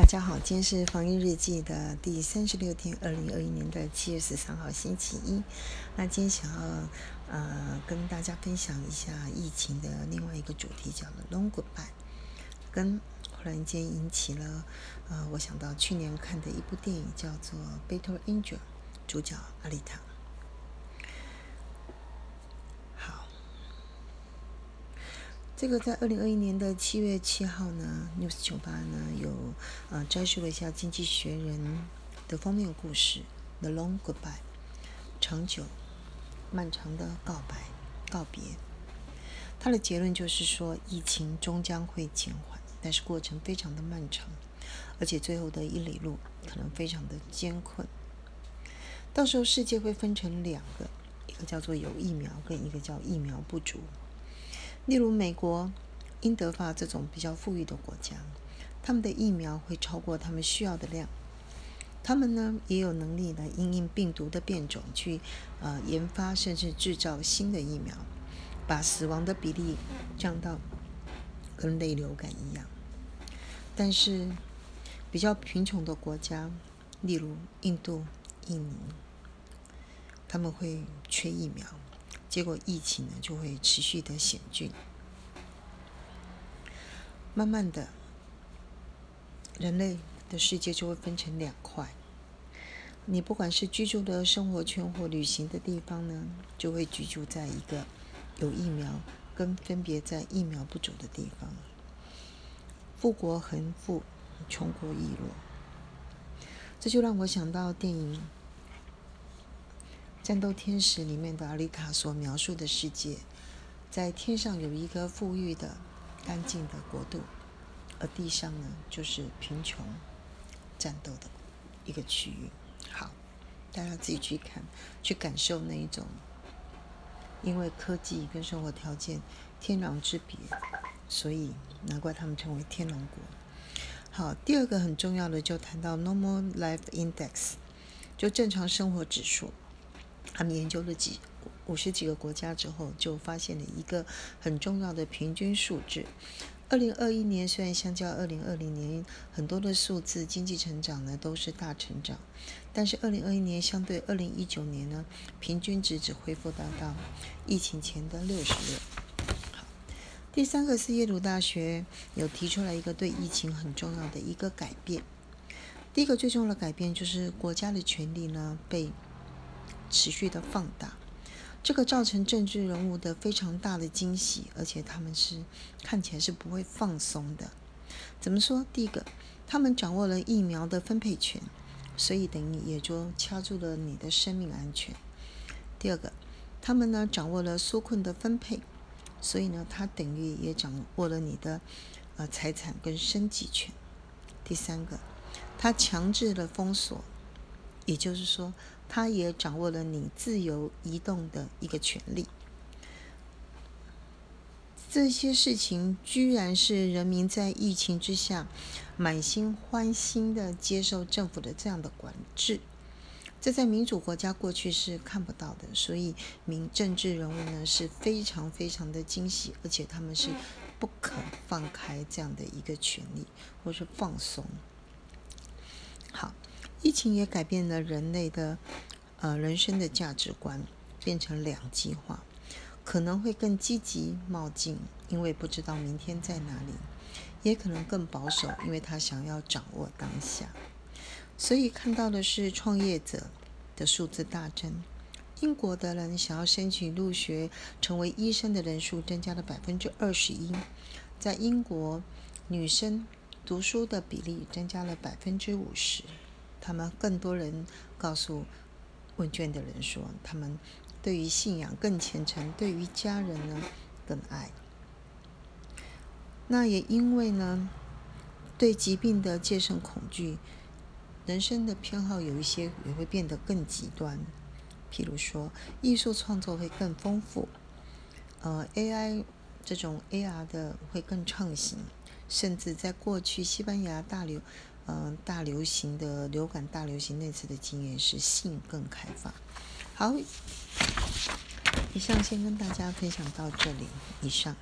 大家好，今天是防疫日记的第三十六天，二零二一年的七月十三号，星期一。那今天想要呃跟大家分享一下疫情的另外一个主题，叫做 Long Goodbye。跟忽然间引起了呃，我想到去年看的一部电影叫做《Battle Angel》，主角阿丽塔。这个在二零二一年的七月七号呢，News 九八呢有呃摘述了一下《经济学人》的封面故事《The Long Goodbye》，长久、漫长的告白、告别。他的结论就是说，疫情终将会减缓，但是过程非常的漫长，而且最后的一里路可能非常的艰困。到时候世界会分成两个，一个叫做有疫苗，跟一个叫疫苗不足。例如美国、英德法这种比较富裕的国家，他们的疫苗会超过他们需要的量。他们呢也有能力来因应病毒的变种去呃研发甚至制造新的疫苗，把死亡的比例降到跟类流感一样。但是比较贫穷的国家，例如印度、印尼，他们会缺疫苗。结果疫情呢就会持续的险峻，慢慢的，人类的世界就会分成两块。你不管是居住的生活圈或旅行的地方呢，就会居住在一个有疫苗跟分别在疫苗不足的地方。富国恒富，穷国易落。这就让我想到电影。战斗天使里面的阿丽塔所描述的世界，在天上有一个富裕的、干净的国度，而地上呢，就是贫穷、战斗的一个区域。好，大家自己去看，去感受那一种，因为科技跟生活条件天壤之别，所以难怪他们称为天龙国。好，第二个很重要的就谈到 Normal Life Index，就正常生活指数。他们研究了几五十几个国家之后，就发现了一个很重要的平均数字。二零二一年虽然相较二零二零年很多的数字经济成长呢都是大成长，但是二零二一年相对二零一九年呢，平均值只恢复达到疫情前的六十六。好，第三个是耶鲁大学有提出来一个对疫情很重要的一个改变。第一个最重要的改变就是国家的权力呢被。持续的放大，这个造成政治人物的非常大的惊喜，而且他们是看起来是不会放松的。怎么说？第一个，他们掌握了疫苗的分配权，所以等于也就掐住了你的生命安全。第二个，他们呢掌握了纾困的分配，所以呢，他等于也掌握了你的呃财产跟生计权。第三个，他强制了封锁。也就是说，他也掌握了你自由移动的一个权利。这些事情居然是人民在疫情之下满心欢欣的接受政府的这样的管制，这在民主国家过去是看不到的。所以，民政治人物呢是非常非常的惊喜，而且他们是不肯放开这样的一个权利，或是放松。好。疫情也改变了人类的呃人生的价值观，变成两极化，可能会更积极冒进，因为不知道明天在哪里；也可能更保守，因为他想要掌握当下。所以看到的是创业者的数字大增，英国的人想要申请入学成为医生的人数增加了百分之二十一，在英国女生读书的比例增加了百分之五十。他们更多人告诉问卷的人说，他们对于信仰更虔诚，对于家人呢更爱。那也因为呢，对疾病的戒慎恐惧，人生的偏好有一些也会变得更极端。譬如说，艺术创作会更丰富，呃，AI 这种 AR 的会更创新，甚至在过去西班牙大流。嗯，大流行的流感大流行那次的经验是性更开放。好，以上先跟大家分享到这里。以上。